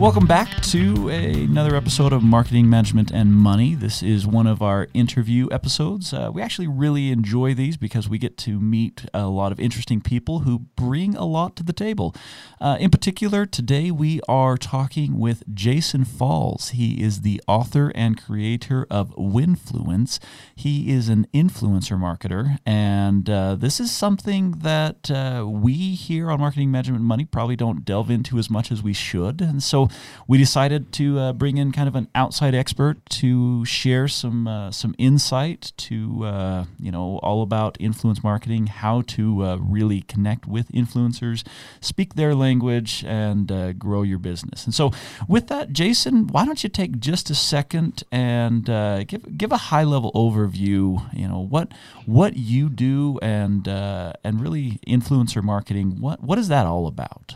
Welcome back to another episode of Marketing Management and Money. This is one of our interview episodes. Uh, we actually really enjoy these because we get to meet a lot of interesting people who bring a lot to the table. Uh, in particular, today we are talking with Jason Falls. He is the author and creator of Winfluence. He is an influencer marketer, and uh, this is something that uh, we here on Marketing Management and Money probably don't delve into as much as we should. And so we decided to uh, bring in kind of an outside expert to share some uh, some insight to uh, you know all about influence marketing, how to uh, really connect with influencers, speak their language, and uh, grow your business. And so, with that, Jason, why don't you take just a second and give give a high level overview? You know what what you do and and really influencer marketing. What what is that all about?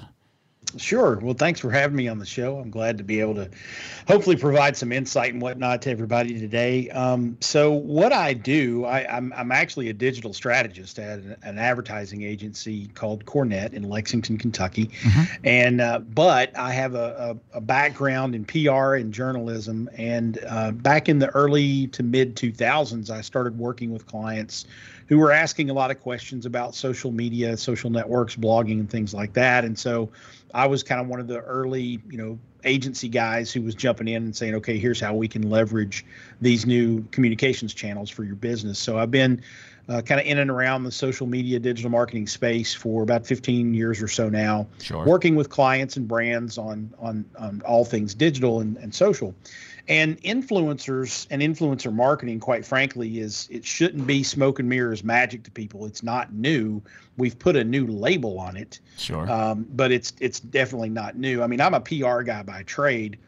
Sure. Well, thanks for having me on the show. I'm glad to be able to hopefully provide some insight and whatnot to everybody today. Um, so, what I do, I, am I'm, I'm actually a digital strategist at an, an, advertising agency called Cornett in Lexington, Kentucky. Mm-hmm. And, uh, but I have a, a, a, background in PR and journalism. And uh, back in the early to mid 2000s, I started working with clients who were asking a lot of questions about social media, social networks, blogging, and things like that. And so I was kind of one of the early, you know, agency guys who was jumping in and saying, okay, here's how we can leverage these new communications channels for your business. So I've been uh, kind of in and around the social media digital marketing space for about 15 years or so now, sure. working with clients and brands on on on all things digital and, and social. And influencers and influencer marketing, quite frankly, is it shouldn't be smoke and mirrors magic to people. It's not new. We've put a new label on it. Sure. Um, but it's it's definitely not new. I mean, I'm a PR guy by trade.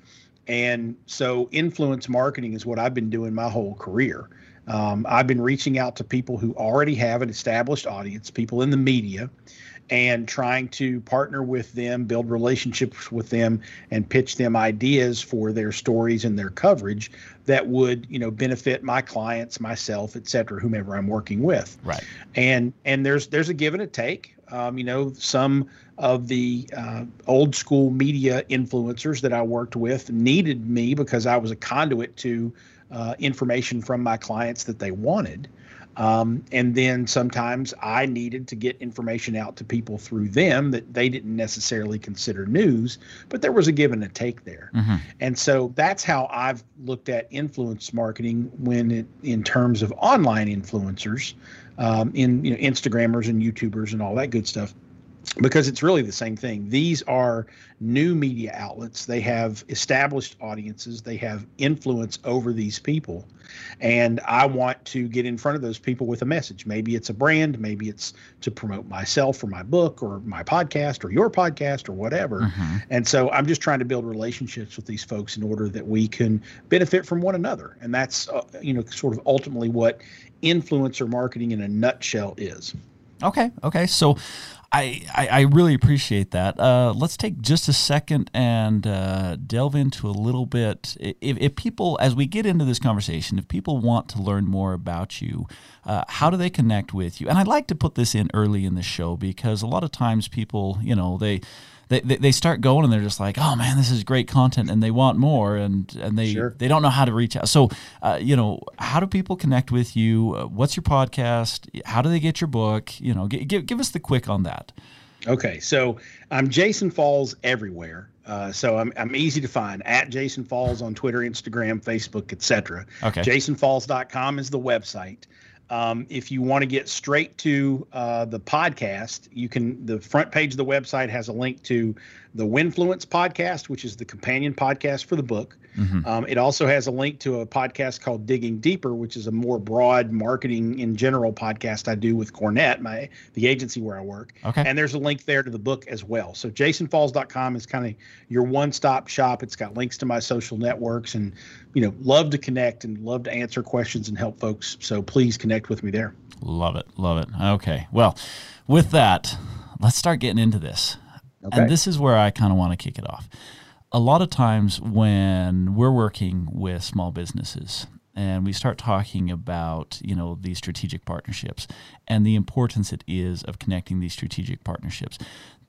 And so influence marketing is what I've been doing my whole career. Um, I've been reaching out to people who already have an established audience, people in the media, and trying to partner with them, build relationships with them, and pitch them ideas for their stories and their coverage that would, you know, benefit my clients, myself, et cetera, whomever I'm working with. Right. And and there's there's a give and a take. Um, you know, some of the uh, old school media influencers that I worked with needed me because I was a conduit to uh, information from my clients that they wanted. Um, and then sometimes I needed to get information out to people through them that they didn't necessarily consider news, but there was a give and a take there. Mm-hmm. And so that's how I've looked at influence marketing when it, in terms of online influencers, um, in you know Instagrammers and YouTubers and all that good stuff because it's really the same thing. These are new media outlets. They have established audiences, they have influence over these people. And I want to get in front of those people with a message. Maybe it's a brand, maybe it's to promote myself or my book or my podcast or your podcast or whatever. Mm-hmm. And so I'm just trying to build relationships with these folks in order that we can benefit from one another. And that's, uh, you know, sort of ultimately what influencer marketing in a nutshell is. Okay. Okay. So I, I, really appreciate that. Uh, let's take just a second and uh, delve into a little bit. If, if, people, as we get into this conversation, if people want to learn more about you, uh, how do they connect with you? And I'd like to put this in early in the show because a lot of times people, you know, they they, they, they start going and they're just like, oh man, this is great content, and they want more, and and they sure. they don't know how to reach out. So, uh, you know, how do people connect with you? Uh, what's your podcast? How do they get your book? You know, give give us the quick on that. Okay, so I'm Jason Falls everywhere. Uh, so I'm, I'm easy to find at Jason Falls on Twitter, Instagram, Facebook, etc. Okay. JasonFalls.com is the website. Um, if you want to get straight to uh, the podcast, you can. The front page of the website has a link to the Winfluence podcast, which is the companion podcast for the book. Mm-hmm. Um, it also has a link to a podcast called Digging Deeper, which is a more broad marketing in general podcast I do with Cornett, my the agency where I work. Okay. And there's a link there to the book as well. So jasonfalls.com is kind of your one-stop shop. It's got links to my social networks and you know, love to connect and love to answer questions and help folks. So please connect with me there. Love it. Love it. Okay. Well, with that, let's start getting into this. Okay. And this is where I kind of want to kick it off. A lot of times when we're working with small businesses and we start talking about, you know, these strategic partnerships and the importance it is of connecting these strategic partnerships,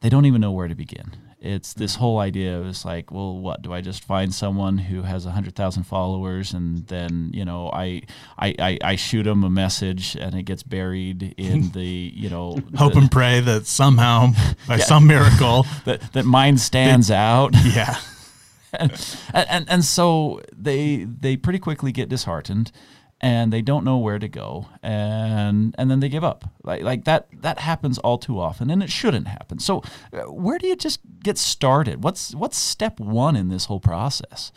they don't even know where to begin. It's this mm-hmm. whole idea of it's like, well, what do I just find someone who has a hundred thousand followers and then you know I, I I I shoot them a message and it gets buried in the you know hope the, and pray that somehow by yeah, some miracle that that mine stands out. Yeah. and, and and so they they pretty quickly get disheartened and they don't know where to go and and then they give up. Like like that that happens all too often and it shouldn't happen. So uh, where do you just get started? What's what's step 1 in this whole process?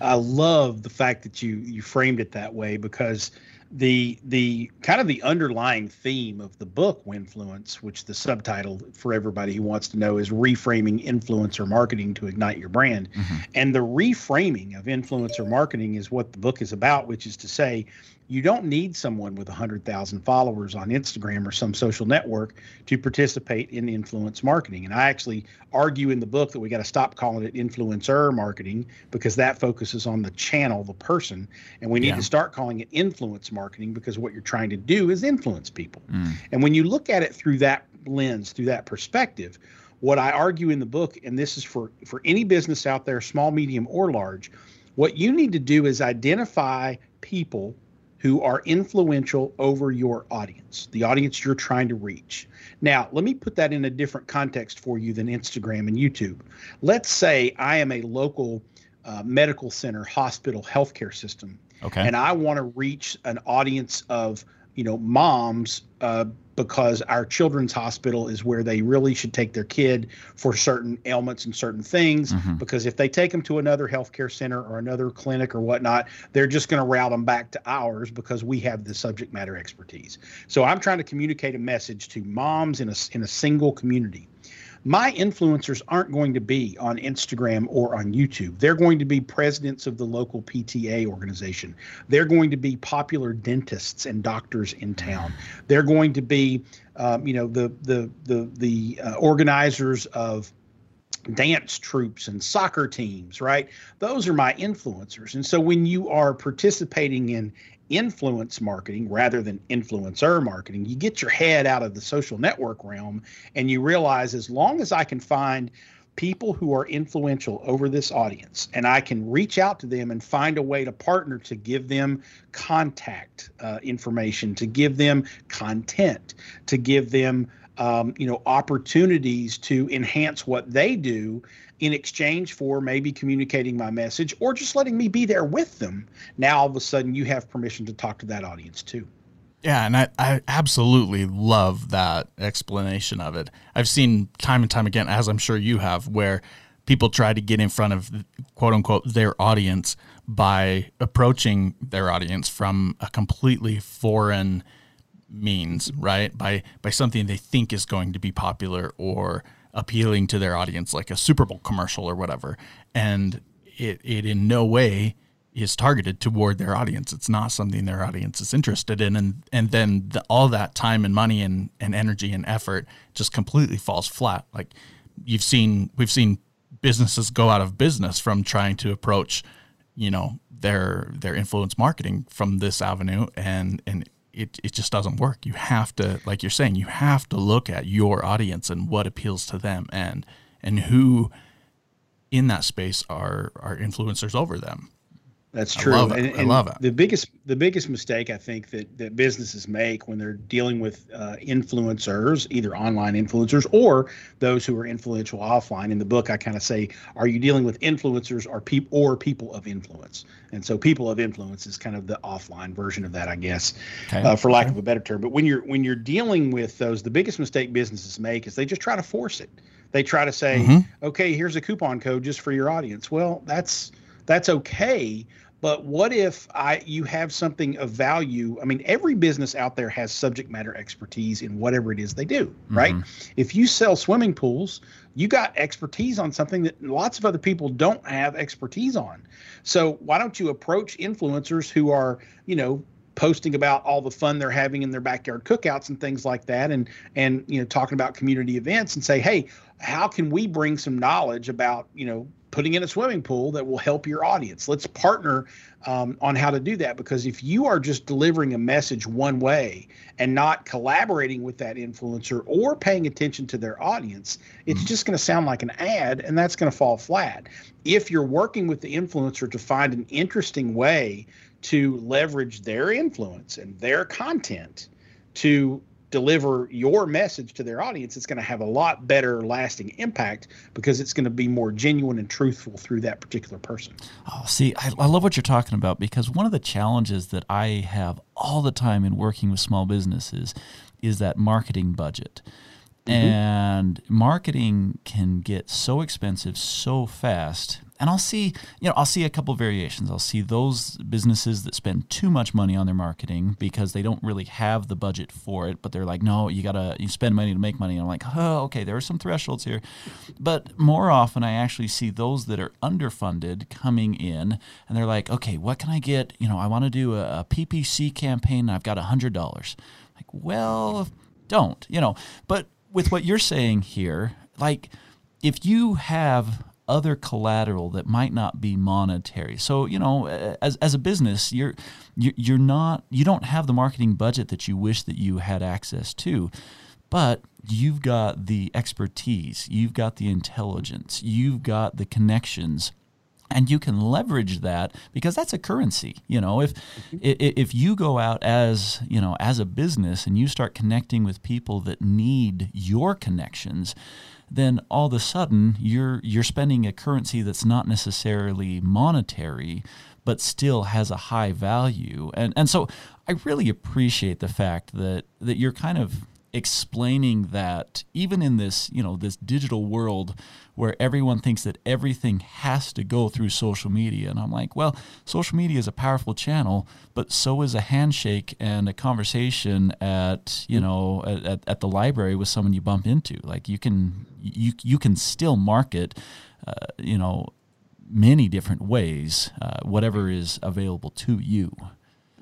I love the fact that you you framed it that way because the the kind of the underlying theme of the book Winfluence, which the subtitle for everybody who wants to know is reframing influencer marketing to ignite your brand. Mm-hmm. And the reframing of influencer marketing is what the book is about, which is to say you don't need someone with 100,000 followers on Instagram or some social network to participate in influence marketing. And I actually argue in the book that we got to stop calling it influencer marketing because that focuses on the channel, the person. And we need yeah. to start calling it influence marketing because what you're trying to do is influence people. Mm. And when you look at it through that lens, through that perspective, what I argue in the book, and this is for, for any business out there, small, medium, or large, what you need to do is identify people who are influential over your audience, the audience you're trying to reach. Now, let me put that in a different context for you than Instagram and YouTube. Let's say I am a local uh, medical center, hospital, healthcare system, okay. and I want to reach an audience of you know moms uh, because our children's hospital is where they really should take their kid for certain ailments and certain things. Mm-hmm. Because if they take them to another healthcare center or another clinic or whatnot, they're just going to route them back to ours because we have the subject matter expertise. So I'm trying to communicate a message to moms in a in a single community my influencers aren't going to be on Instagram or on YouTube. They're going to be presidents of the local PTA organization. They're going to be popular dentists and doctors in town. They're going to be, um, you know, the the the the uh, organizers of dance troupes and soccer teams, right? Those are my influencers. And so when you are participating in influence marketing rather than influencer marketing, you get your head out of the social network realm and you realize as long as I can find people who are influential over this audience and I can reach out to them and find a way to partner to give them contact uh, information, to give them content, to give them um, you know opportunities to enhance what they do in exchange for maybe communicating my message or just letting me be there with them, now all of a sudden you have permission to talk to that audience too. Yeah, and I, I absolutely love that explanation of it. I've seen time and time again, as I'm sure you have, where people try to get in front of quote unquote their audience by approaching their audience from a completely foreign means, right? By by something they think is going to be popular or appealing to their audience, like a Super Bowl commercial or whatever. And it, it in no way is targeted toward their audience. It's not something their audience is interested in. And, and then the, all that time and money and, and energy and effort just completely falls flat. Like you've seen, we've seen businesses go out of business from trying to approach, you know, their, their influence marketing from this avenue. And, and it, it just doesn't work. You have to, like you're saying, you have to look at your audience and what appeals to them and and who in that space are are influencers over them. That's true. I love it. And, and I love it. The biggest the biggest mistake I think that that businesses make when they're dealing with uh, influencers, either online influencers or those who are influential offline. In the book, I kind of say, are you dealing with influencers or people or people of influence? And so, people of influence is kind of the offline version of that, I guess, okay. uh, for lack okay. of a better term. But when you're when you're dealing with those, the biggest mistake businesses make is they just try to force it. They try to say, mm-hmm. okay, here's a coupon code just for your audience. Well, that's that's okay but what if I you have something of value? I mean, every business out there has subject matter expertise in whatever it is they do, mm-hmm. right? If you sell swimming pools, you got expertise on something that lots of other people don't have expertise on. So why don't you approach influencers who are, you know, posting about all the fun they're having in their backyard cookouts and things like that and and you know talking about community events and say hey how can we bring some knowledge about you know putting in a swimming pool that will help your audience. Let's partner um, on how to do that because if you are just delivering a message one way and not collaborating with that influencer or paying attention to their audience, it's mm-hmm. just going to sound like an ad and that's going to fall flat. If you're working with the influencer to find an interesting way to leverage their influence and their content to deliver your message to their audience, it's going to have a lot better lasting impact because it's going to be more genuine and truthful through that particular person. Oh, see, I, I love what you're talking about because one of the challenges that I have all the time in working with small businesses is that marketing budget. Mm-hmm. And marketing can get so expensive so fast and I'll see, you know, I'll see a couple variations. I'll see those businesses that spend too much money on their marketing because they don't really have the budget for it, but they're like, no, you gotta you spend money to make money. And I'm like, oh, okay, there are some thresholds here. But more often I actually see those that are underfunded coming in and they're like, okay, what can I get? You know, I want to do a, a PPC campaign and I've got a hundred dollars. Like, well, don't, you know, but with what you're saying here, like if you have other collateral that might not be monetary. So you know, as, as a business, you're you're not you don't have the marketing budget that you wish that you had access to, but you've got the expertise, you've got the intelligence, you've got the connections and you can leverage that because that's a currency you know if mm-hmm. if you go out as you know as a business and you start connecting with people that need your connections then all of a sudden you're you're spending a currency that's not necessarily monetary but still has a high value. And and so I really appreciate the fact that that you're kind of explaining that even in this you know this digital world where everyone thinks that everything has to go through social media. And i'm like well social media is a powerful channel but so is a handshake and a conversation at you know at, at the library with someone you bump into. Like you can you you can still market uh, you know many different ways uh, whatever is available to you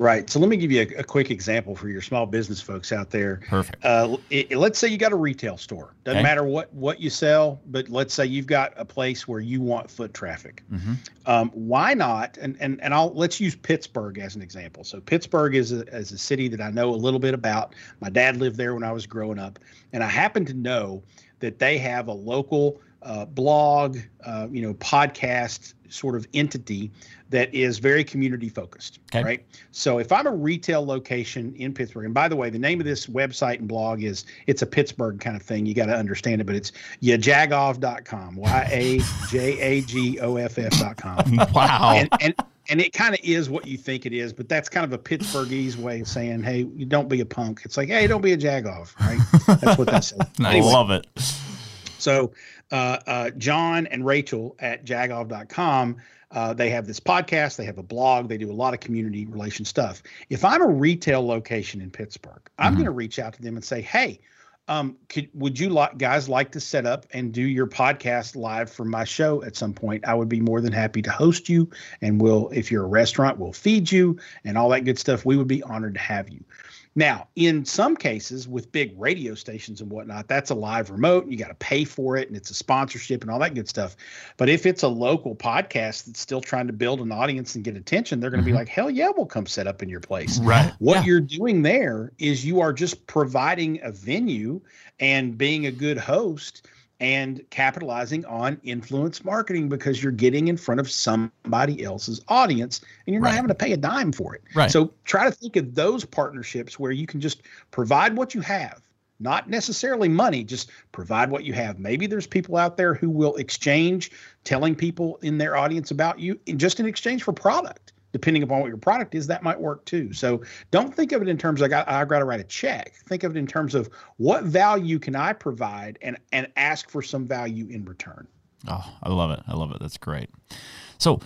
Right. So let me give you a, a, quick example for your small business folks out there. Perfect. Uh, it, let's say you got a retail store. Doesn't okay. matter what what you sell, but let's say you've got a place where you want foot traffic. Mm-hmm. Um, why not? And and and I'll let's use Pittsburgh as an example. So Pittsburgh is a, is a city that I know a little bit about. My dad lived there when I was growing up, and I happen to know that they have a local uh, blog, uh, you know, podcast sort of entity that is very community focused, okay. right? So if I'm a retail location in Pittsburgh, and by the way, the name of this website and blog is it's a Pittsburgh kind of thing. You got to understand it, but it's yajagoff.com, Y A J A G O F F.com. Wow. And, and, and it kind of is what you think it is, but that's kind of a Pittsburghese way of saying, hey, you don't be a punk. It's like, hey, don't be a jagoff, right? That's what that says. I anyway, love it. So uh, uh, John and Rachel at jagoff.com uh, they have this podcast, they have a blog, they do a lot of community relation stuff. If I'm a retail location in Pittsburgh, I'm mm-hmm. going to reach out to them and say, hey, um, could would you like guys like to set up and do your podcast live from my show at some point? I would be more than happy to host you, and we'll if you're a restaurant, we'll feed you and all that good stuff. We would be honored to have you. Now, in some cases with big radio stations and whatnot, that's a live remote. You got to pay for it and it's a sponsorship and all that good stuff. But if it's a local podcast that's still trying to build an audience and get attention, they're going to mm-hmm. be like, hell yeah, we'll come set up in your place. Right. What yeah. you're doing there is you are just providing a venue and being a good host and capitalizing on influence marketing because you're getting in front of somebody else's audience and you're not having to pay a dime for it. Right. So try to think of those partnerships where you can just provide what you have, not necessarily money, just provide what you have. Maybe there's people out there who will exchange telling people in their audience about you in just in exchange for product depending upon what your product is, that might work too. So don't think of it in terms of I got, I got to write a check. Think of it in terms of what value can I provide and and ask for some value in return. Oh, I love it. I love it. That's great. So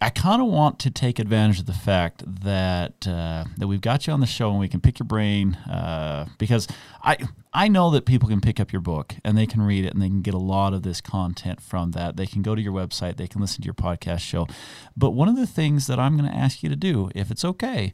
I, kind of want to take advantage of the fact that uh, that we've got you on the show and we can pick your brain uh, because I I know that people can pick up your book and they can read it and they can get a lot of this content from that. They can go to your website, they can listen to your podcast show. But one of the things that I'm going to ask you to do, if it's okay,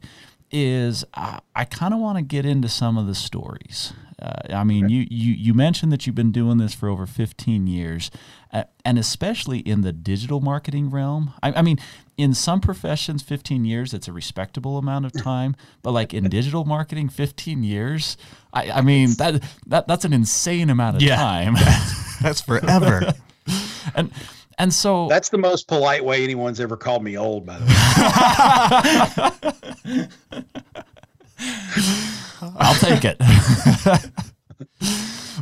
is I, I kind of want to get into some of the stories. Uh, I mean, you, you you mentioned that you've been doing this for over 15 years, uh, and especially in the digital marketing realm. I, I, mean, in some professions, 15 years it's a respectable amount of time, but like in digital marketing, 15 years, I, I mean that that that's an insane amount of yeah, time. That's forever. and and so that's the most polite way anyone's ever called me old, by the way. I'll take it.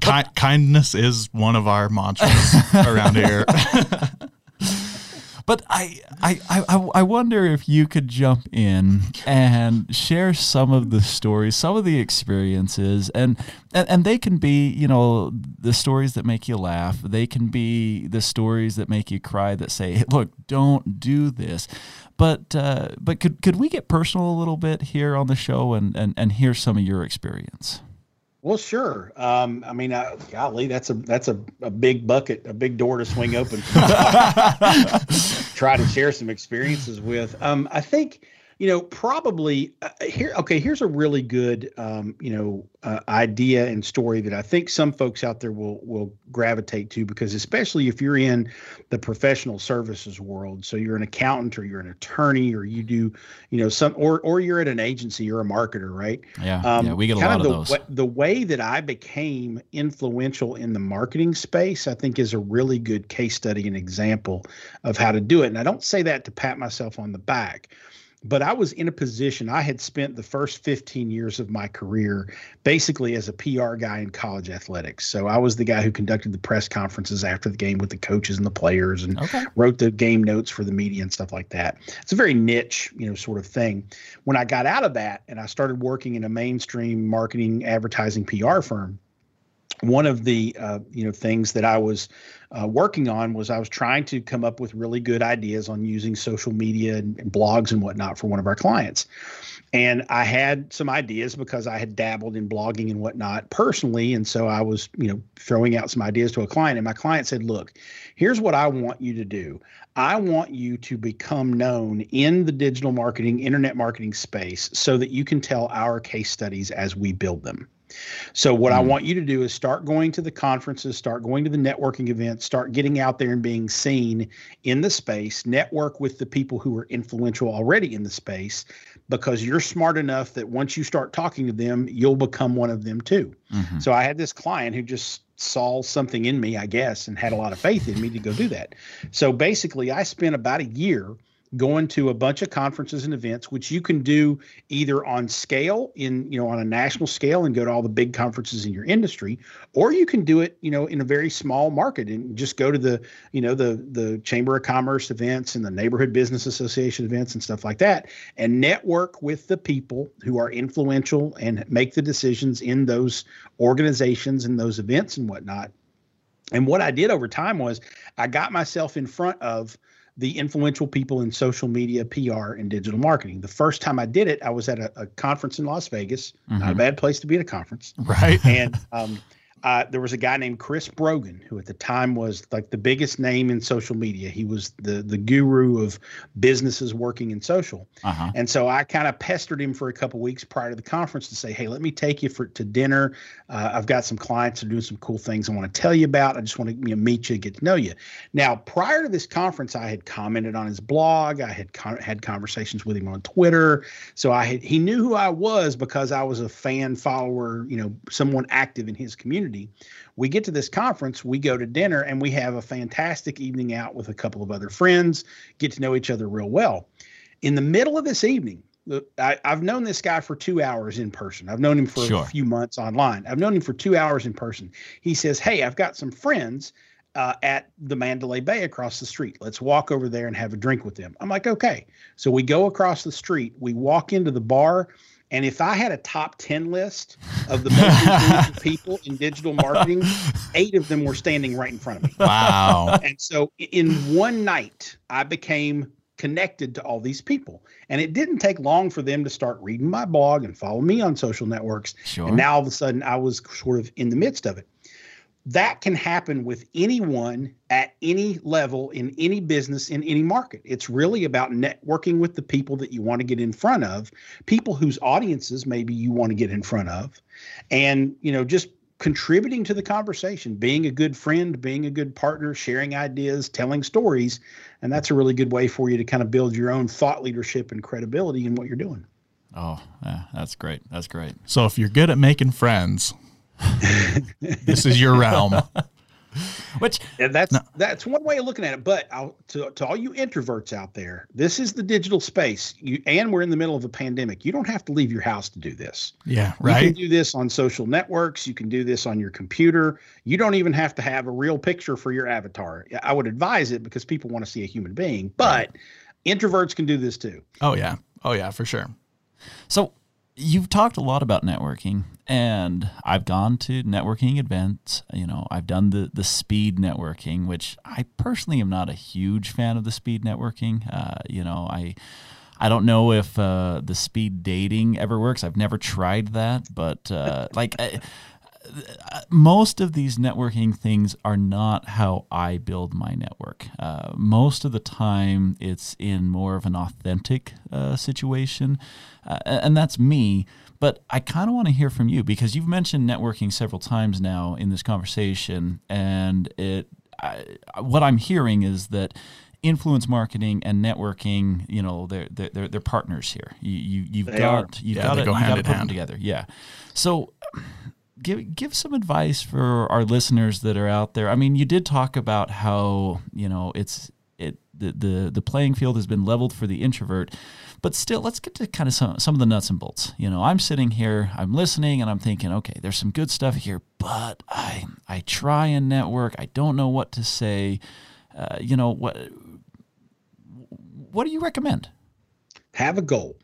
Ki- kindness is one of our mantras around here. But I, I, I, I wonder if you could jump in and share some of the stories, some of the experiences, and, and and they can be, you know, the stories that make you laugh. They can be the stories that make you cry. That say, "Look, don't do this." But uh, but could could we get personal a little bit here on the show and and and hear some of your experience? Well, sure. Um, I mean, uh, golly, that's a that's a, a big bucket, a big door to swing open. Try to share some experiences with. Um, I think you know, probably uh, here. Okay, here's a really good, um, you know, uh, idea and story that I think some folks out there will will gravitate to because, especially if you're in the professional services world, so you're an accountant or you're an attorney or you do, you know, some or or you're at an agency, you're a marketer, right? Yeah, um, yeah, we get a lot of, the, those. W- the way that I became influential in the marketing space, I think, is a really good case study and example of how to do it. And I don't say that to pat myself on the back but I was in a position, I had spent the first 15 years of my career basically as a PR guy in college athletics. So I was the guy who conducted the press conferences after the game with the coaches and the players and okay. wrote the game notes for the media and stuff like that. It's a very niche, you know, sort of thing. When I got out of that and I started working in a mainstream marketing advertising PR firm, one of the uh, you know things that I was uh, working on was I was trying to come up with really good ideas on using social media and, and, blogs and whatnot for one of our clients. And I had some ideas because I had dabbled in blogging and whatnot personally, and so I was you know throwing out some ideas to a client, and my client said, "Look, here's what I want you to do. I want you to become known in the digital marketing, internet marketing space, so that you can tell our case studies as we build them." So what mm. I want you to do is start going to the conferences, start going to the networking events, start getting out there and being seen in the space, network with the people who are influential already in the space because you're smart enough that once you start talking to them, you'll become one of them too. Mm-hmm. So I had this client who just saw something in me, I guess, and had a lot of faith in me to go do that. So basically, I spent about a year going to a bunch of conferences and events which you can do either on scale in you know on a national scale and go to all the big conferences in your industry or you can do it you know in a very small market and just go to the you know the the chamber of commerce events and the neighborhood business association events and stuff like that and network with the people who are influential and make the decisions in those organizations and those events and whatnot. And what i did over time was i got myself in front of the influential people in social media, PR, and digital marketing. The first time I did it, I was at a, a conference in Las Vegas. Mm-hmm. Not a mm-hmm. bad place to be at a conference, right? And um, uh, there was a guy named Chris Brogan who at the time was like the biggest name in social media. He was the the guru of businesses working in social. Uh-huh. And so I kind of pestered him for a couple weeks prior to the conference to say, "Hey, let me take you for to dinner. Uh, I've got some clients that are doing some cool things I want to tell you about. I just want to you know, meet you, get to know you." Now, prior to this conference, I had commented on his blog. I had con- had conversations with him on Twitter. So I had he knew who I was because I was a fan follower, you know, someone active in his community community. We get to this conference, we go to dinner, and we have a fantastic evening out with a couple of other friends, get to know each other real well. In the middle of this evening, I, have known this guy for two hours in person. I've known him for sure. a few months online. I've known him for two hours in person. He says, Hey, I've got some friends uh, at the Mandalay Bay across the street. Let's walk over there and have a drink with them. I'm like, Okay. So we go across the street, we walk into the bar. And if I had a top 10 list of the most people in digital marketing, eight of them were standing right in front of me. Wow. And so in one night, I became connected to all these people. And it didn't take long for them to start reading my blog and follow me on social networks. Sure. And now all of a sudden I was sort of in the midst of it that can happen with anyone at any level in any business in any market. It's really about networking with the people that you want to get in front of, people whose audiences maybe you want to get in front of, and you know just contributing to the conversation, being a good friend, being a good partner, sharing ideas, telling stories. And that's a really good way for you to kind of build your own thought leadership and credibility in what you're doing. Oh, yeah, that's great. That's great. So if you're good at making friends, this is your realm. Which and that's no. that's one way of looking at it. But I'll, to to all you introverts out there, this is the digital space. You and we're in the middle of a pandemic. You don't have to leave your house to do this. Yeah, right. You can do this on social networks. You can do this on your computer. You don't even have to have a real picture for your avatar. I would advise it because people want to see a human being. But right. introverts can do this too. Oh yeah. Oh yeah, for sure. So you've talked a lot about networking and I've gone to networking events. You know, I've done the the speed networking, which I personally am not a huge fan of the speed networking. Uh, you know, I I don't know if uh, the speed dating ever works. I've never tried that, but uh, like. I, most of these networking things are not how I build my network. Uh, most of the time, it's in more of an authentic uh, situation, uh, and that's me. But I kind of want to hear from you because you've mentioned networking several times now in this conversation, and it. I, what I'm hearing is that influence marketing and networking, you know, they're they're they're, partners here. You, you have got you've yeah, got to go hand put hand. them together. Yeah. So give give some advice for our listeners that are out there. I mean, you did talk about how, you know, it's it the the, the playing field has been leveled for the introvert but still, let's get to kind of some, some of the nuts and bolts. You know, I'm sitting here, I'm listening, and I'm thinking, okay, there's some good stuff here, but I I try and network. I don't know what to say. Uh, you know what? What do you recommend? Have a goal.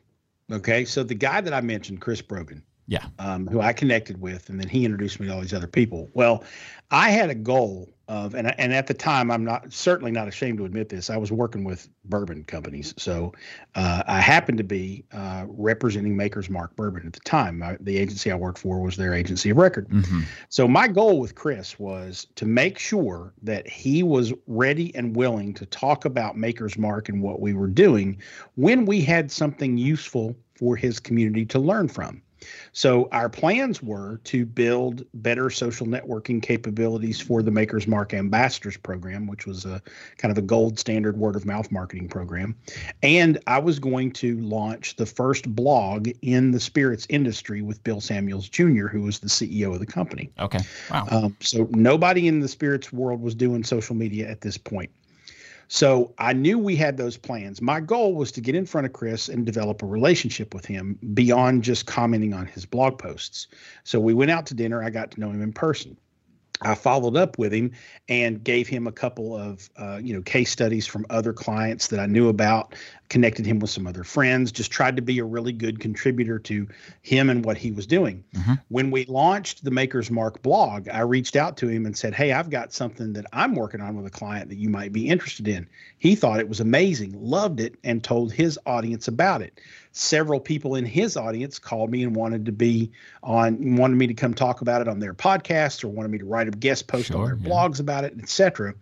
Okay, so the guy that I mentioned, Chris Brogan, yeah, um, who I connected with, and then he introduced me to all these other people. Well, I had a goal of and and at the time I'm not certainly not ashamed to admit this I was working with bourbon companies. So uh, I happened to be uh, representing Maker's Mark Bourbon at the time. I, the agency I worked for was their agency of record. Mm-hmm. so my goal with Chris was to make sure that he was ready and willing to talk about Maker's Mark and what we were doing when we had something useful for his community to learn from so our plans were to build better social networking capabilities for the Maker's Mark Ambassadors program, which was a kind of a gold standard word of mouth marketing program. And I was going to launch the first blog in the spirits industry with Bill Samuels Jr., who was the CEO of the company. Okay. Wow. Um, so nobody in the spirits world was doing social media at this point. So I knew we had those plans. My goal was to get in front of Chris and develop a relationship with him beyond just commenting on his blog posts. So we went out to dinner. I got to know him in person. I followed up with him and gave him a couple of uh, you know case studies from other clients that I knew about, connected him with some other friends, just tried to be a really good contributor to him and what he was doing. Mm-hmm. When we launched the Maker's Mark blog, I reached out to him and said, "Hey, I've got something that I'm working on with a client that you might be interested in." He thought it was amazing, loved it, and told his audience about it several people in his audience called me and wanted to be on wanted me to come talk about it on their podcast or wanted me to write a guest post sure, on their yeah. blogs about it etc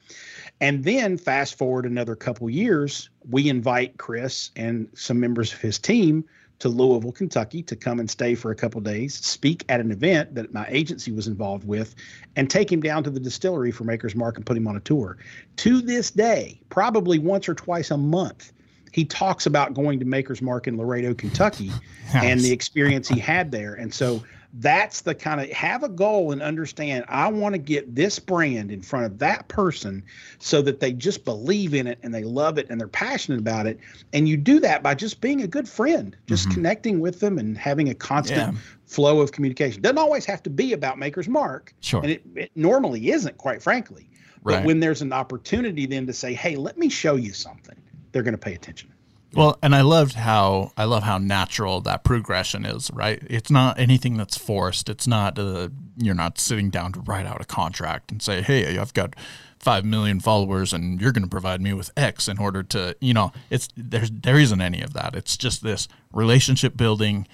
and then fast forward another couple years we invite chris and some members of his team to Louisville, Kentucky to come and stay for a couple days, speak at an event that my agency was involved with, and take him down to the distillery for Maker's Mark and put him on a tour. To this day, probably once or twice a month, he talks about going to Maker's Mark in Loretto, Kentucky, and the experience he had there. And so that's the kind of have a goal and understand I want to get this brand in front of that person so that they just believe in it and they love it and they're passionate about it. And you do that by just being a good friend, just mm-hmm. connecting with them and having a constant yeah. flow of communication. Doesn't always have to be about Maker's Mark. Sure. And it, it normally isn't, quite frankly. But when there's an opportunity then to say, hey, let me show you something they're going to pay attention. Well, and I loved how I love how natural that progression is, right? It's not anything that's forced. It's not uh, you're not sitting down to write out a contract and say, "Hey, I've got 5 million followers and you're going to provide me with X in order to, you know, it's there's there isn't any of that. It's just this relationship building.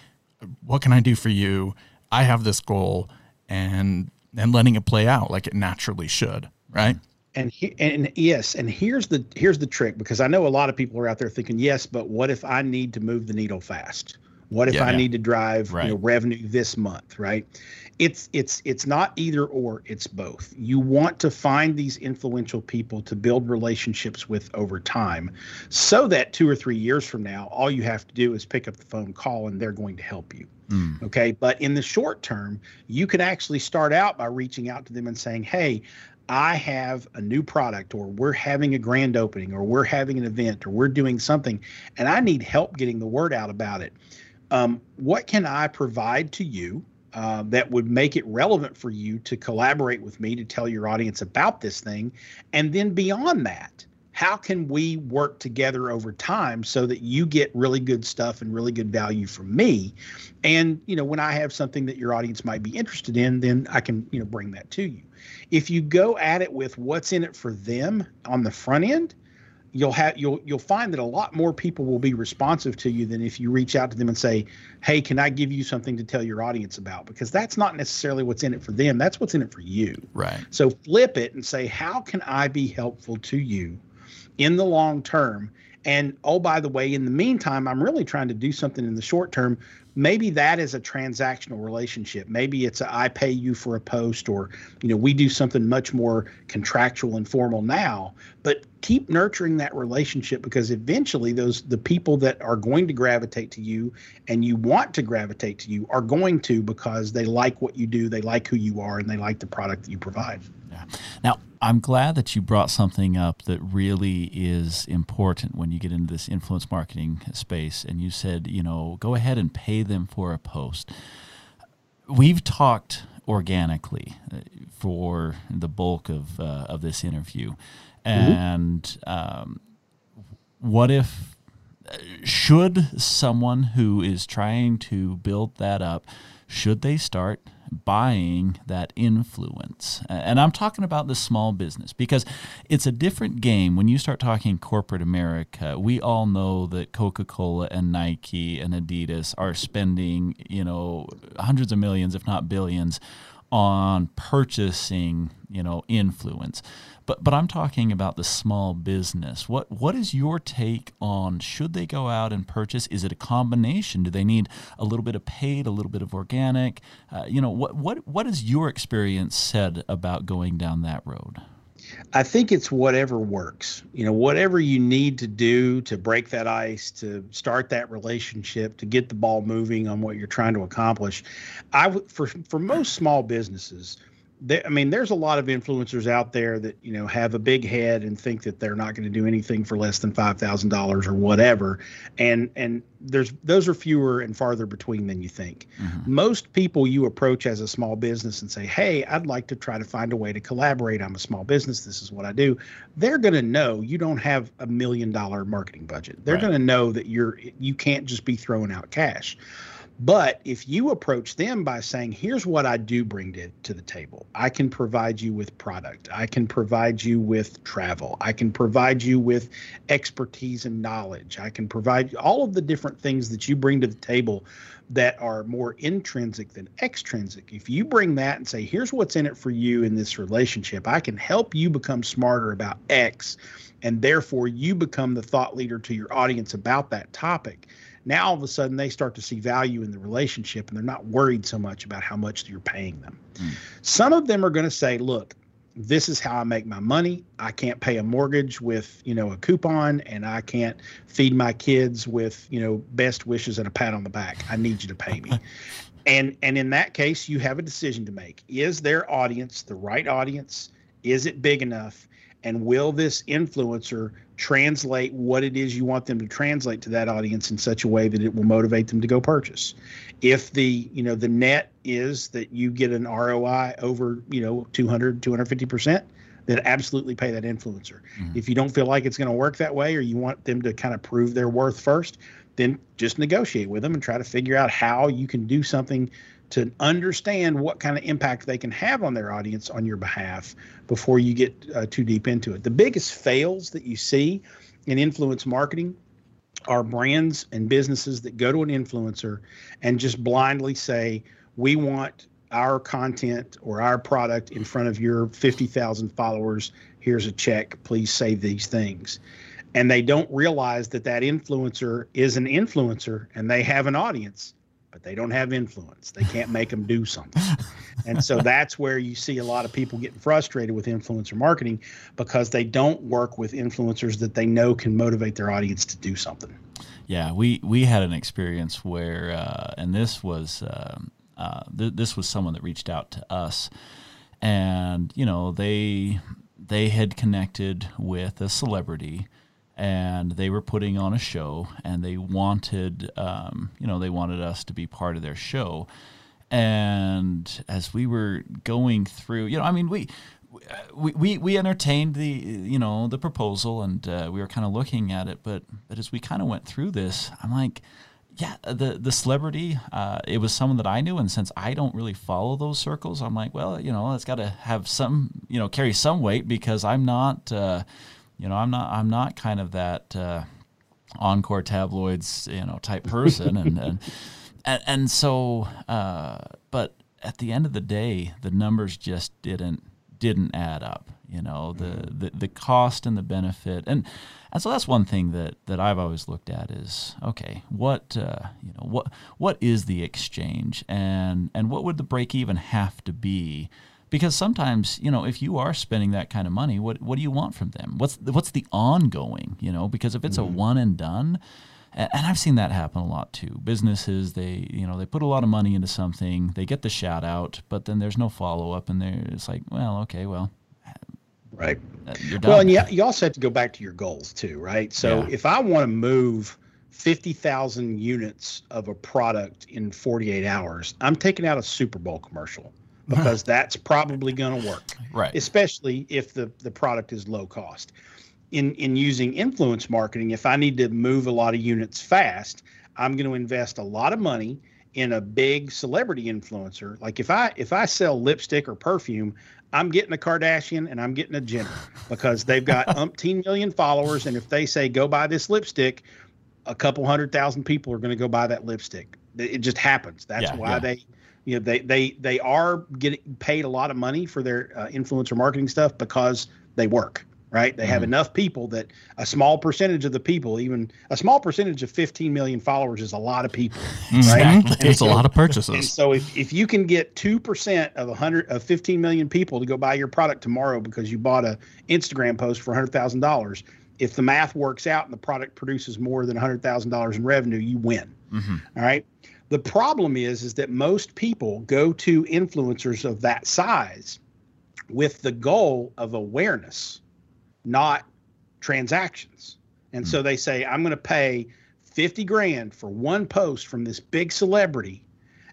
What can I do for you? I have this goal and and letting it play out like it naturally should, right? And he, and yes, and here's the here's the trick because I know a lot of people are out there thinking, yes, but what if I need to move the needle fast? What if Yeah. I Yeah. need to drive Right. you know, revenue this month, right? It's it's it's not either or, it's both. You want to find these influential people to build relationships with over time so that 2 or 3 years from now all you have to do is pick up the phone call and they're going to help you. Mm. Okay. But in the short term, you can actually start out by reaching out to them and saying, Hey, I have a new product, or we're having a grand opening, or we're having an event, or we're doing something, and I need help getting the word out about it. Um, what can I provide to you uh, that would make it relevant for you to collaborate with me to tell your audience about this thing? And then beyond that, how can we work together over time so that you get really good stuff and really good value from me? And you know, when I have something that your audience might be interested in, then I can you know bring that to you. If you go at it with what's in it for them on the front end, you'll have you'll you'll find that a lot more people will be responsive to you than if you reach out to them and say, "Hey, can I give you something to tell your audience about?" Because that's not necessarily what's in it for them. That's what's in it for you. Right. So flip it and say, how can I be helpful to you in the long term? And oh, by the way, in the meantime, I'm really trying to do something in the short term. Maybe that is a transactional relationship. Maybe it's a I pay you for a post, or you know, we do something much more contractual and formal now. But keep nurturing that relationship because eventually those the people that are going to gravitate to you and you want to gravitate to you are going to because they like what you do, they like who you are, and they like the product that you provide. Yeah. Now, I'm glad that you brought something up that really is important when you get into this influence marketing space. And you said, you know, go ahead and pay them for a post. We've talked organically uh, for the bulk of uh, of this interview, and um, what if should someone who is trying to build that up should they start buying that influence. And i'm talking about the small business because it's a different game. When you start talking corporate america we all know that coca-cola and nike and adidas are spending you know hundreds of millions if not billions on purchasing you know influence but but I'm talking about the small business. What what is your take on should they go out and purchase? Is it a combination? Do they need a little bit of paid, a little bit of organic? Uh, you know what what what has your experience said about going down that road? I think it's whatever works. You know, whatever you need to do to break that ice, to start that relationship, to get the ball moving on what you're trying to accomplish. I for for most small businesses, there, I mean, there's a lot of influencers out there that you know have a big head and think that they're not going to do anything for less than five thousand dollars or whatever, and and there's those are fewer and farther between than you think. Mm-hmm. Most people you approach as a small business and say, "Hey, I'd like to try to find a way to collaborate. I'm a small business. This is what I do." They're going to know you don't have a million dollar marketing budget. They're Right. going to know that you're you can't just be throwing out cash. But if you approach them by saying, here's what I do bring to, to the table, I can provide you with product, I can provide you with travel, I can provide you with expertise and knowledge, I can provide all of the different things that you bring to the table that are more intrinsic than extrinsic. If you bring that and say, here's what's in it for you in this relationship, I can help you become smarter about X, and therefore you become the thought leader to your audience about that topic now all of a sudden they start to see value in the relationship and they're not worried so much about how much you're paying them. Mm. Some of them are going to say, look, this is how I make my money. I can't pay a mortgage with, you know, a coupon and I can't feed my kids with, you know, best wishes and a pat on the back. I need you to pay me. and and in that case, you have a decision to make. Is their audience the right audience? Is it big enough? And will this influencer translate what it is you want them to translate to that audience in such a way that it will motivate them to go purchase? If the, you know, the net is that you get an ROI over, you know, 200, 250%, then absolutely pay that influencer. Mhm. If you don't feel like it's going to work that way or you want them to kind of prove their worth first, then just negotiate with them and try to figure out how you can do something to understand what kind of impact they can have on their audience on your behalf before you get uh, too deep into it. The biggest fails that you see in influence marketing are brands and businesses that go to an influencer and just blindly say, We want our content or our product in front of your 50,000 followers. Here's a check. Please say these things. and they don't realize that that influencer is an influencer and they have an audience but they don't have influence. They can't make them do something. And so that's where you see a lot of people getting frustrated with influencer marketing because they don't work with influencers that they know can motivate their audience to do something. Yeah we we had an experience where uh, and this was um, uh, th- this was someone that reached out to us. And you know they they had connected with a celebrity and they were putting on a show and they wanted um, you know they wanted us to be part of their show. And as we were going through you know i mean we we, we, we entertained the you know the proposal and uh, we were kind of looking at it but but as we kind of went through this i'm like yeah the the celebrity uh, it was someone that i knew and since i don't really follow those circles i'm like well you know it's got to have some you know carry some weight because i'm not uh, you know, I'm not I'm not kind of that uh, encore tabloids you know type person, and and and, and so, uh, but at the end of the day, the numbers just didn't didn't add up. You know, the, mm-hmm. the the cost and the benefit, and and so that's one thing that that I've always looked at is okay, what uh, you know, what what is the exchange, and and what would the break even have to be because sometimes you know if you are spending that kind of money what what do you want from them what's what's the ongoing you know because if it's mm-hmm. a one and done and I've seen that happen a lot too. Businesses, they you know they put a lot of money into something, they get the shout out, but then there's no follow up, and they're it's like, well, okay, well, right. Uh, well, and you, you also have to go back to your goals too, right? So yeah. if I want to move fifty thousand units of a product in forty eight hours, I'm taking out a Super Bowl commercial because that's probably going to work. Right. Especially if the, the product is low cost. In in using influence marketing, if I need to move a lot of units fast, I'm going to invest a lot of money in a big celebrity influencer. Like if I if I sell lipstick or perfume, I'm getting a Kardashian and I'm getting a Jenner because they've got umpteen million followers, and if they say go buy this lipstick, a couple hundred thousand people are going to go buy that lipstick. It just happens. That's yeah, why yeah. they you know they they they are getting paid a lot of money for their uh, influencer marketing stuff because they work right? They mm-hmm. have enough people that a small percentage of the people even a small percentage of 15 million followers is a lot of people right? It's so, a lot of purchases. and so if, if you can get 2% of 100 of 15 million people to go buy your product tomorrow because you bought a instagram post for $100000 if the math works out and the product produces more than $100000 in revenue you win. Mm-hmm. all right the problem is is that most people go to influencers of that size with the goal of awareness, not transactions. And so hmm. they say, I'm going to pay 50 grand for one post from this big celebrity.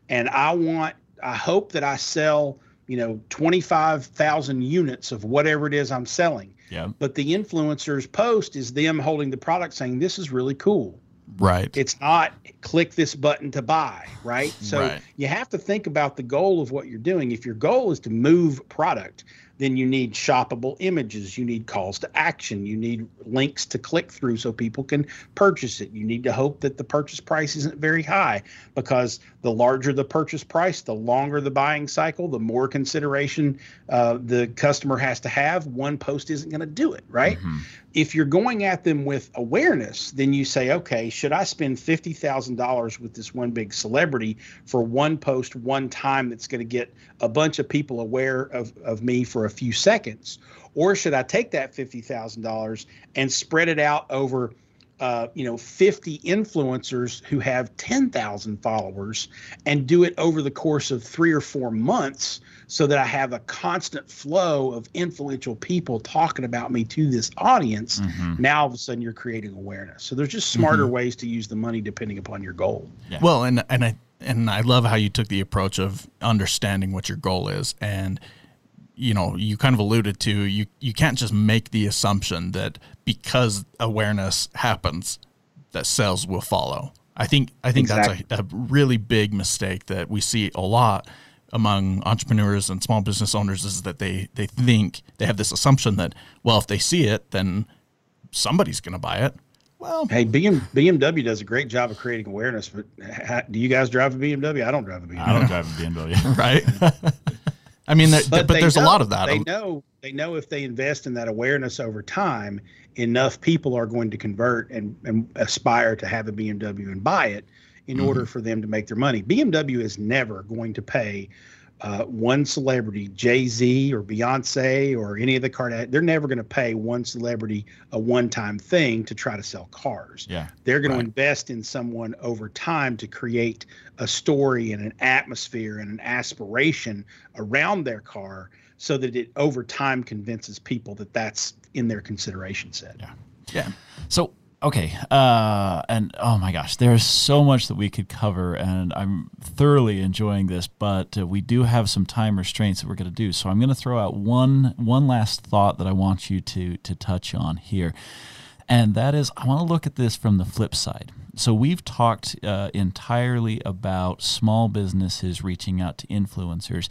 And I want, I hope that I sell, you know, 25,000 units of whatever it is I'm selling. Yeah. But the influencer's post is them holding the product saying, this is really cool. Right. It's not click this button to buy, right? So right. you have to think about the goal of what you're doing. If your goal is to move product, then you need shoppable images. You need calls to action. You need links to click through so people can purchase it. You need to hope that the purchase price isn't very high because the larger the purchase price, the longer the buying cycle, the more consideration uh, the customer has to have. One post isn't going to do it, right? Mm-hmm. If you're going at them with awareness, then you say, okay, should I spend $50,000 with this one big celebrity for one post, one time that's going to get a bunch of people aware of, of me for a few seconds? Or should I take that $50,000 and spread it out over uh, you know 50 influencers who have 10,000 followers and do it over the course of 3 or 4 months so that I have a constant flow of influential people talking about me to this audience mm-hmm. now all of a sudden you're creating awareness so there's just smarter mm-hmm. ways to use the money depending upon your goal yeah. well and and I and I love how you took the approach of understanding what your goal is and you know you kind of alluded to you you can't just make the assumption that because awareness happens that sales will follow. I think i think exactly. that's a, a really big mistake that we see a lot among entrepreneurs and small business owners is that they they think they have this assumption that well if they see it then somebody's going to buy it. Well hey BM, bmw does a great job of creating awareness but do you guys drive a bmw i don't drive a bmw i don't drive a bmw right I mean, there, but, but there's know, a lot of that. They know they know if they invest in that awareness over time, enough people are going to convert and, and aspire to have a BMW and buy it in mm-hmm. order for them to make their money. BMW is never going to pay uh, one celebrity, Jay Z or Beyonce or any of the Kardashians, they're never going to pay one celebrity a one time thing to try to sell cars. Yeah. They're going right. to invest in someone over time to create a story and an atmosphere and an aspiration around their car so that it over time convinces people that that's in their consideration set. Yeah. Yeah. So okay uh, and oh my gosh there's so much that we could cover and i'm thoroughly enjoying this but uh, we do have some time restraints that we're going to do so i'm going to throw out one one last thought that i want you to to touch on here and that is i want to look at this from the flip side. So we've talked uh, entirely about small businesses reaching out to influencers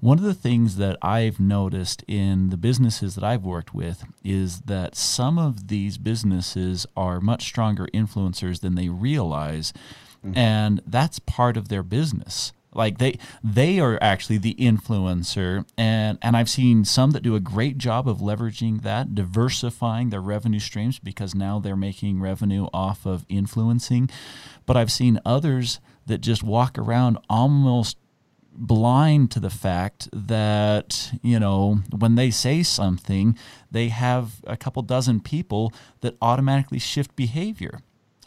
one of the things that I've noticed in the businesses that I've worked with is that some of these businesses are much stronger influencers than they realize. Mm-hmm. And that's part of their business like they they are actually the influencer and and I've seen some that do a great job of leveraging that diversifying their revenue streams because now they're making revenue off of influencing but I've seen others that just walk around almost blind to the fact that you know when they say something they have a couple dozen people that automatically shift behavior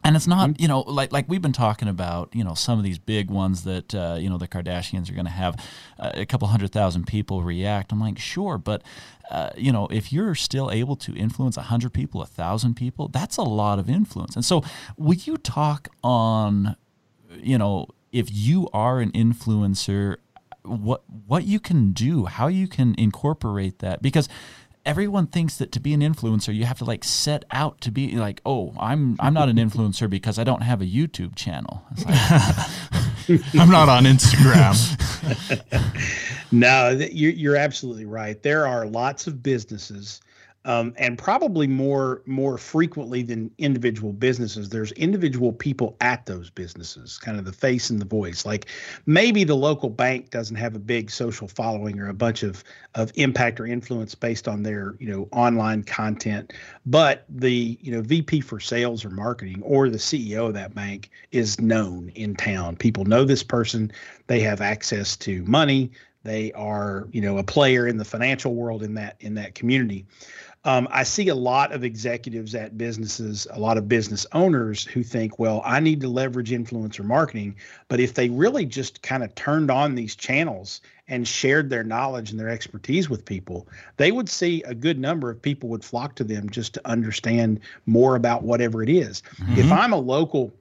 and it's not mm-hmm. you know like like we've been talking about you know some of these big ones that uh, you know the Kardashians are going to have uh, a couple hundred thousand people react. I'm like sure, but uh, you know if you're still able to influence a hundred people, a thousand people, that's a lot of influence. And so, will you talk on you know if you are an influencer, what what you can do, how you can incorporate that, because everyone thinks that to be an influencer you have to like set out to be like oh i'm i'm not an influencer because i don't have a youtube channel. Like, i'm not on instagram. No you're, you're absolutely right. There are lots of businesses um, and probably more more frequently than individual businesses. There's individual people at those businesses kind of the face and the voice. Like maybe the local bank doesn't have a big social following or a bunch of of impact or influence based on their you know online content but the you know vp for sales or marketing or the ceo of that bank is known in town. People know this person. They have access to money. They are you know a player in the financial world in that in that community um, I see a lot of executives at businesses, a lot of business owners who think, well, I need to leverage influencer marketing. But if they really just kind of turned on these channels and shared their knowledge and their expertise with people, they would see a good number of people would flock to them just to understand more about whatever it is. Mm-hmm. If I'm a local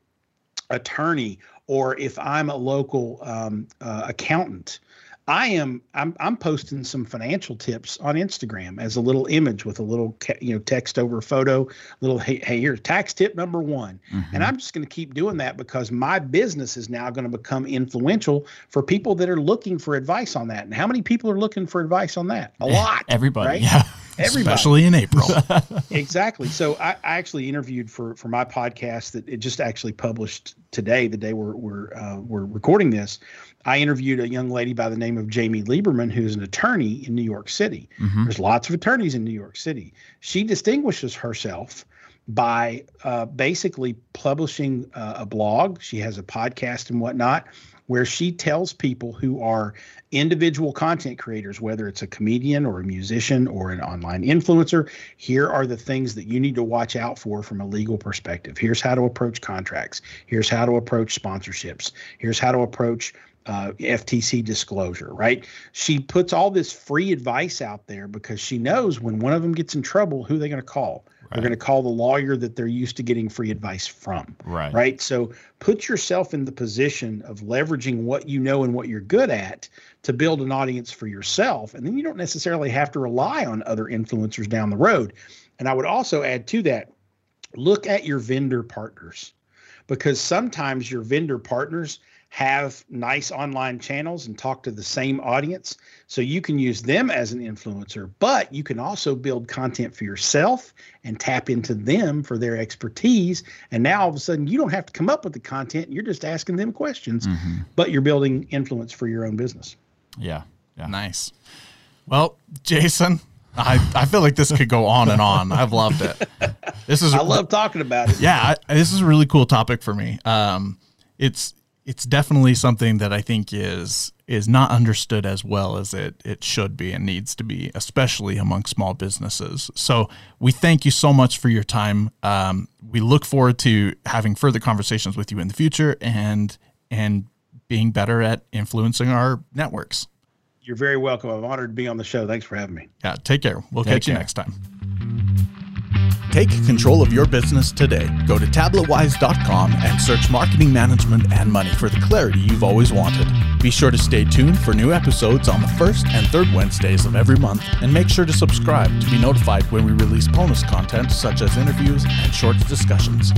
attorney or if I'm a local um, uh, accountant, I am I'm I'm posting some financial tips on Instagram as a little image with a little you know text over photo, little hey, hey here's tax tip number one, mm-hmm. and I'm just going to keep doing that because my business is now going to become influential for people that are looking for advice on that. And how many people are looking for advice on that? A lot. Everybody. Right? Yeah. Everybody. Especially in April. exactly. So I, I, actually interviewed for for my podcast that it just actually published today, the day we're we're uh, we're recording this I interviewed a young lady by the name of Jamie Lieberman, who's an attorney in New York City. Mm-hmm. There's lots of attorneys in New York City. She distinguishes herself by uh, basically publishing uh, a blog. She has a podcast and whatnot where she tells people who are individual content creators, whether it's a comedian or a musician or an online influencer, here are the things that you need to watch out for from a legal perspective. Here's how to approach contracts. Here's how to approach sponsorships. Here's how to approach uh, FTC disclosure, right? She puts all this free advice out there because she knows when one of them gets in trouble, who they're going to call. Right. They're going to call the lawyer that they're used to getting free advice from. Right. Right. So put yourself in the position of leveraging what you know and what you're good at to build an audience for yourself. And then you don't necessarily have to rely on other influencers down the road. And I would also add to that look at your vendor partners because sometimes your vendor partners have nice online channels and talk to the same audience. So you can use them as an influencer, but you can also build content for yourself and tap into them for their expertise. And now all of a sudden, you don't have to come up with the content. You're just asking them questions, mm-hmm. but you're building influence for your own business. Yeah. Yeah. Nice. Well, Jason, I, I feel like this could go on and on. I've loved it. This is I love talking about it. yeah, I, this is a really cool topic for me. Um, it's it's definitely something that I think is is not understood as well as it it should be and needs to be, especially among small businesses. So we thank you so much for your time. Um, we look forward to having further conversations with you in the future and and being better at influencing our networks. You're very welcome. I'm honored to be on the show. Thanks for having me. Yeah, take care. We'll Take catch you next time. Take control of your business today. Go to tabletwise.com and search marketing management and money for the clarity you've always wanted. Be sure to stay tuned for new episodes on the first and third Wednesdays of every month and make sure to subscribe to be notified when we release bonus content such as interviews and short discussions.